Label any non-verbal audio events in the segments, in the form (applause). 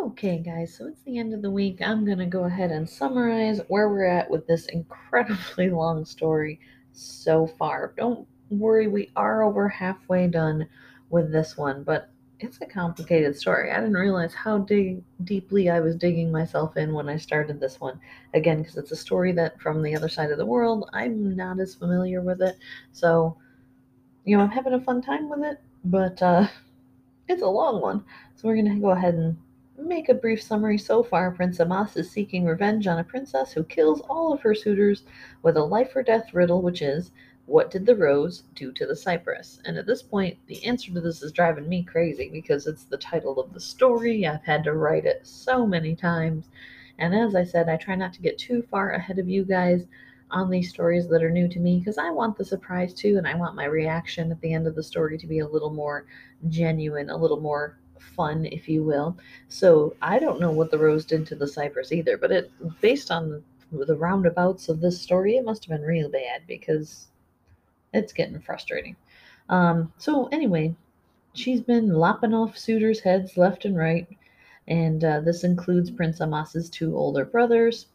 Okay, guys, so it's the end of the week. I'm going to go ahead and summarize where we're at with this incredibly (laughs) long story so far. Don't worry, we are over halfway done with this one, but it's a complicated story. I didn't realize how dig- deeply I was digging myself in when I started this one. Again, because it's a story that from the other side of the world, I'm not as familiar with it. So, you know, I'm having a fun time with it, but uh, (laughs) it's a long one. So we're going to go ahead and make a brief summary so far. Prince Amas is seeking revenge on a princess who kills all of her suitors with a life or death riddle, which is what did the rose do to the cypress? And at this point, the answer to this is driving me crazy because it's the title of the story. I've had to write it so many times. And as I said, I try not to get too far ahead of you guys on these stories that are new to me because I want the surprise too, and I want my reaction at the end of the story to be a little more genuine, a little more fun, if you will. So I don't know what the rose did to the cypress either, but it based on the, roundabouts of this story, it must have been real bad because it's getting frustrating. Um, so anyway, she's been lopping off suitors' heads left and right, and uh, this includes Prince Amas's two older brothers.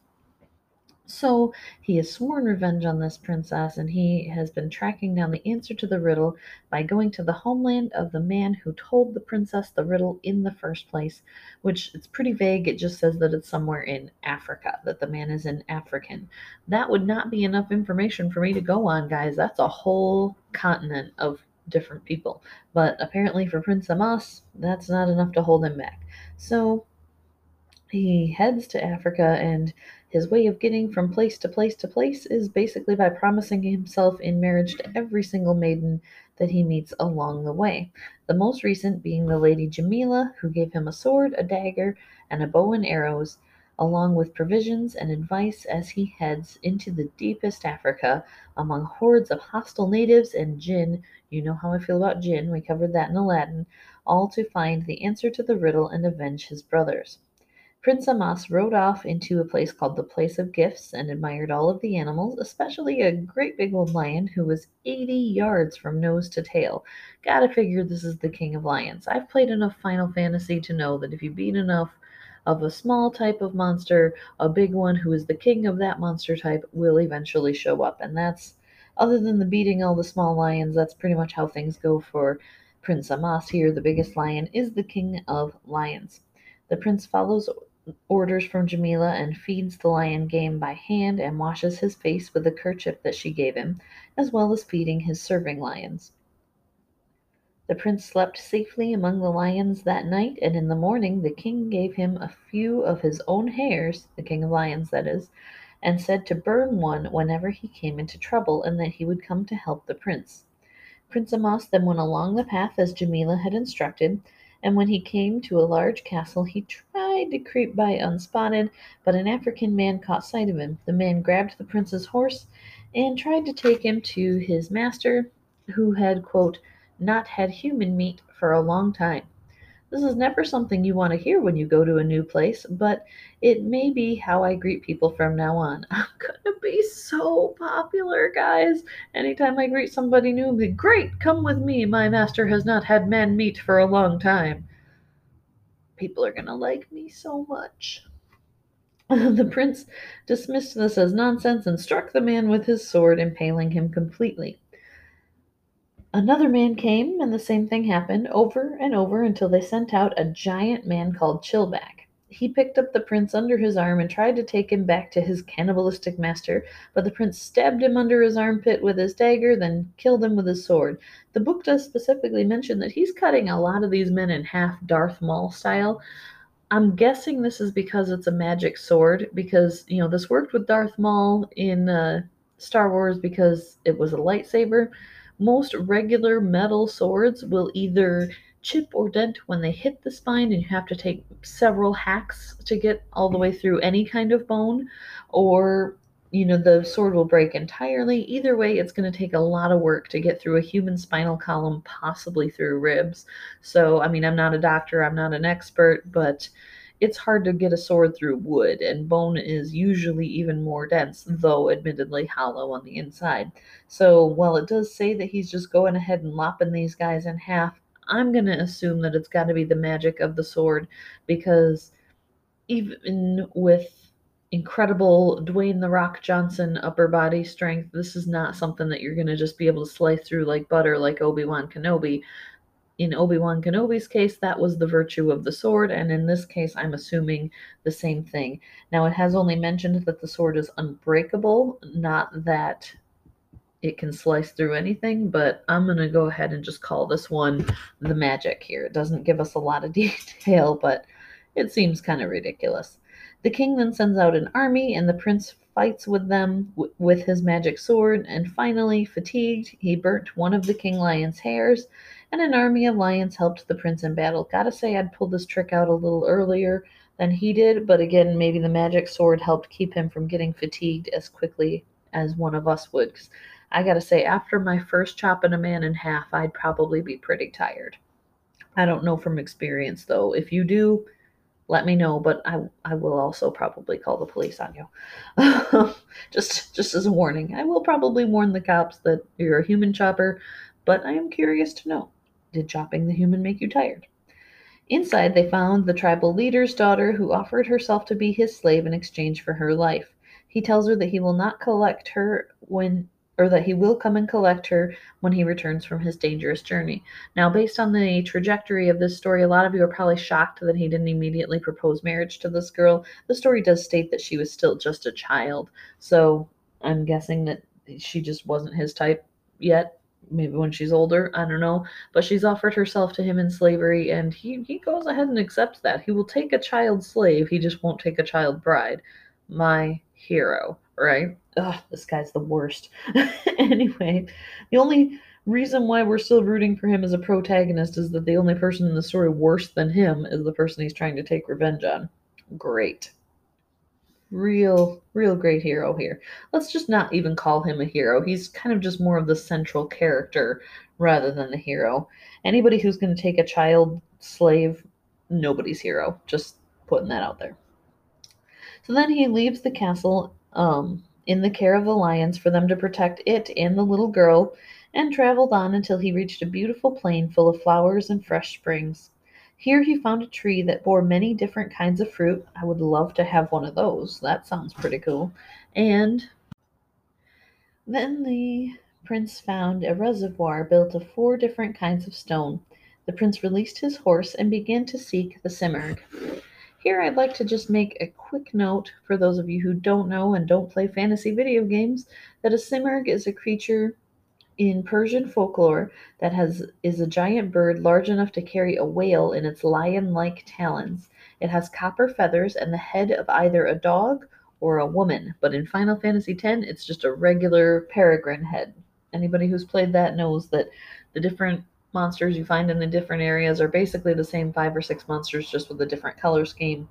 So he has sworn revenge on this princess, and he has been tracking down the answer to the riddle by going to the homeland of the man who told the princess the riddle in the first place, which it's pretty vague. It just says that it's somewhere in Africa, that the man is an African. That would not be enough information for me to go on, guys. That's a whole continent of different people. But apparently for Prince Amas, that's not enough to hold him back. So he heads to Africa and his way of getting from place to place to place is basically by promising himself in marriage to every single maiden that he meets along the way. The most recent being the Lady Jamila, who gave him a sword, a dagger, and a bow and arrows, along with provisions and advice as he heads into the deepest Africa among hordes of hostile natives and jinn. You know how I feel about jinn, we covered that in Aladdin, all to find the answer to the riddle and avenge his brothers. Prince Amas rode off into a place called the Place of Gifts and admired all of the animals, especially a great big old lion who was 80 yards from nose to tail. Gotta figure this is the king of lions. I've played enough Final Fantasy to know that if you beat enough of a small type of monster, a big one who is the king of that monster type will eventually show up. And that's, other than the beating all the small lions, that's pretty much how things go for Prince Amas here. The biggest lion is the king of lions. The prince follows orders from Jamila and feeds the lion game by hand and washes his face with the kerchief that she gave him, as well as feeding his serving lions. The prince slept safely among the lions that night, and in the morning the king gave him a few of his own hairs, the king of lions that is, and said to burn one whenever he came into trouble, and that he would come to help the prince. Prince Amas then went along the path as Jamila had instructed, and when he came to a large castle he tried to creep by unspotted, but an African man caught sight of him. The man grabbed the prince's horse and tried to take him to his master, who had, quote, not had human meat for a long time. This is never something you want to hear when you go to a new place, but it may be how I greet people from now on. (laughs) I'm gonna be so popular, guys. Anytime I greet somebody new, be great, come with me. My master has not had man meat for a long time. People are gonna like me so much. (laughs) the prince dismissed this as nonsense and struck the man with his sword, impaling him completely. Another man came, and the same thing happened over and over until they sent out a giant man called Chillback. He picked up the prince under his arm and tried to take him back to his cannibalistic master, but the prince stabbed him under his armpit with his dagger, then killed him with his sword. The book does specifically mention that he's cutting a lot of these men in half Darth Maul style. I'm guessing this is because it's a magic sword, because, you know, this worked with Darth Maul in uh, Star Wars because it was a lightsaber most regular metal swords will either chip or dent when they hit the spine and you have to take several hacks to get all the way through any kind of bone or you know the sword will break entirely either way it's going to take a lot of work to get through a human spinal column possibly through ribs so i mean i'm not a doctor i'm not an expert but it's hard to get a sword through wood, and bone is usually even more dense, though admittedly hollow on the inside. So while it does say that he's just going ahead and lopping these guys in half, I'm going to assume that it's got to be the magic of the sword because even with incredible Dwayne the Rock Johnson upper body strength, this is not something that you're going to just be able to slice through like butter like Obi-Wan Kenobi. In Obi-Wan Kenobi's case, that was the virtue of the sword, and in this case, I'm assuming the same thing. Now, it has only mentioned that the sword is unbreakable, not that it can slice through anything, but I'm going to go ahead and just call this one the magic here. It doesn't give us a lot of (laughs) detail, but it seems kind of ridiculous. The king then sends out an army, and the prince fights with them w- with his magic sword, and finally, fatigued, he burnt one of the king lion's hairs, and an army of lions helped the prince in battle. Gotta say, I'd pulled this trick out a little earlier than he did, but again, maybe the magic sword helped keep him from getting fatigued as quickly as one of us would. I gotta say, after my first chopping a man in half, I'd probably be pretty tired. I don't know from experience though. If you do, let me know, but I I will also probably call the police on you. (laughs) just just as a warning. I will probably warn the cops that you're a human chopper, but I am curious to know, did chopping the human make you tired? Inside, they found the tribal leader's daughter who offered herself to be his slave in exchange for her life. He tells her that he will not collect her when or that he will come and collect her when he returns from his dangerous journey. Now, based on the trajectory of this story, a lot of you are probably shocked that he didn't immediately propose marriage to this girl. The story does state that she was still just a child, so I'm guessing that she just wasn't his type yet. Maybe when she's older, I don't know. But she's offered herself to him in slavery, and he, he goes ahead and accepts that. He will take a child slave, he just won't take a child bride. My hero, right? Ugh, this guy's the worst. (laughs) anyway, the only reason why we're still rooting for him as a protagonist is that the only person in the story worse than him is the person he's trying to take revenge on. Great. Real, real great hero here. Let's just not even call him a hero. He's kind of just more of the central character rather than the hero. Anybody who's going to take a child slave, nobody's hero. Just putting that out there. So then he leaves the castle um, in the care of the lions for them to protect it and the little girl, and traveled on until he reached a beautiful plain full of flowers and fresh springs. Here he found a tree that bore many different kinds of fruit. I would love to have one of those. That sounds pretty cool. And then the prince found a reservoir built of four different kinds of stone. The prince released his horse and began to seek the Simurgh. Here I'd like to just make a quick note for those of you who don't know and don't play fantasy video games that a Simurgh is a creature in Persian folklore that has is a giant bird large enough to carry a whale in its lion-like talons. It has copper feathers and the head of either a dog or a woman, but in Final Fantasy X it's just a regular peregrine head. Anybody who's played that knows that the different monsters you find in the different areas are basically the same five or six monsters just with a different color scheme.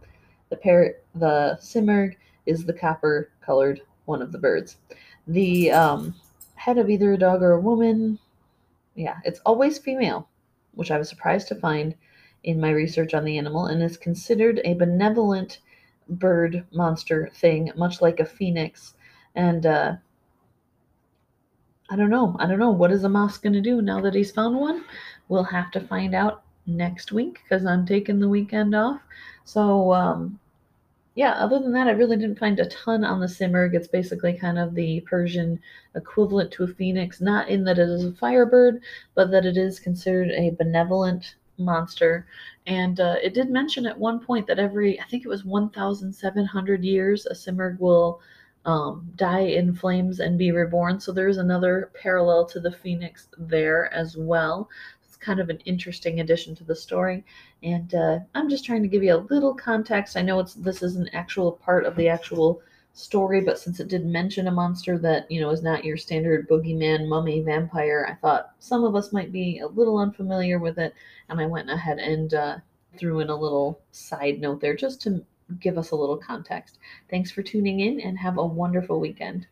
The par- the Simurgh is the copper colored one of the birds. The um, head of either a dog or a woman. Yeah, it's always female, which I was surprised to find in my research on the animal, and is considered a benevolent bird monster thing, much like a phoenix. And uh, I don't know. I don't know. What is Amas going to do now that he's found one? We'll have to find out next week because I'm taking the weekend off. So, um, yeah, other than that, I really didn't find a ton on the Simurgh. It's basically kind of the Persian equivalent to a phoenix, not in that it is a firebird, but that it is considered a benevolent monster. And uh, it did mention at one point that every, I think it was 1,700 years, a Simurgh will um, die in flames and be reborn. So there's another parallel to the phoenix there as well. It's kind of an interesting addition to the story. And uh, I'm just trying to give you a little context. I know it's this is an actual part of the actual story, but since it did mention a monster that you know is not your standard boogeyman, mummy, vampire, I thought some of us might be a little unfamiliar with it, and I went ahead and uh, threw in a little side note there just to give us a little context. Thanks for tuning in and have a wonderful weekend.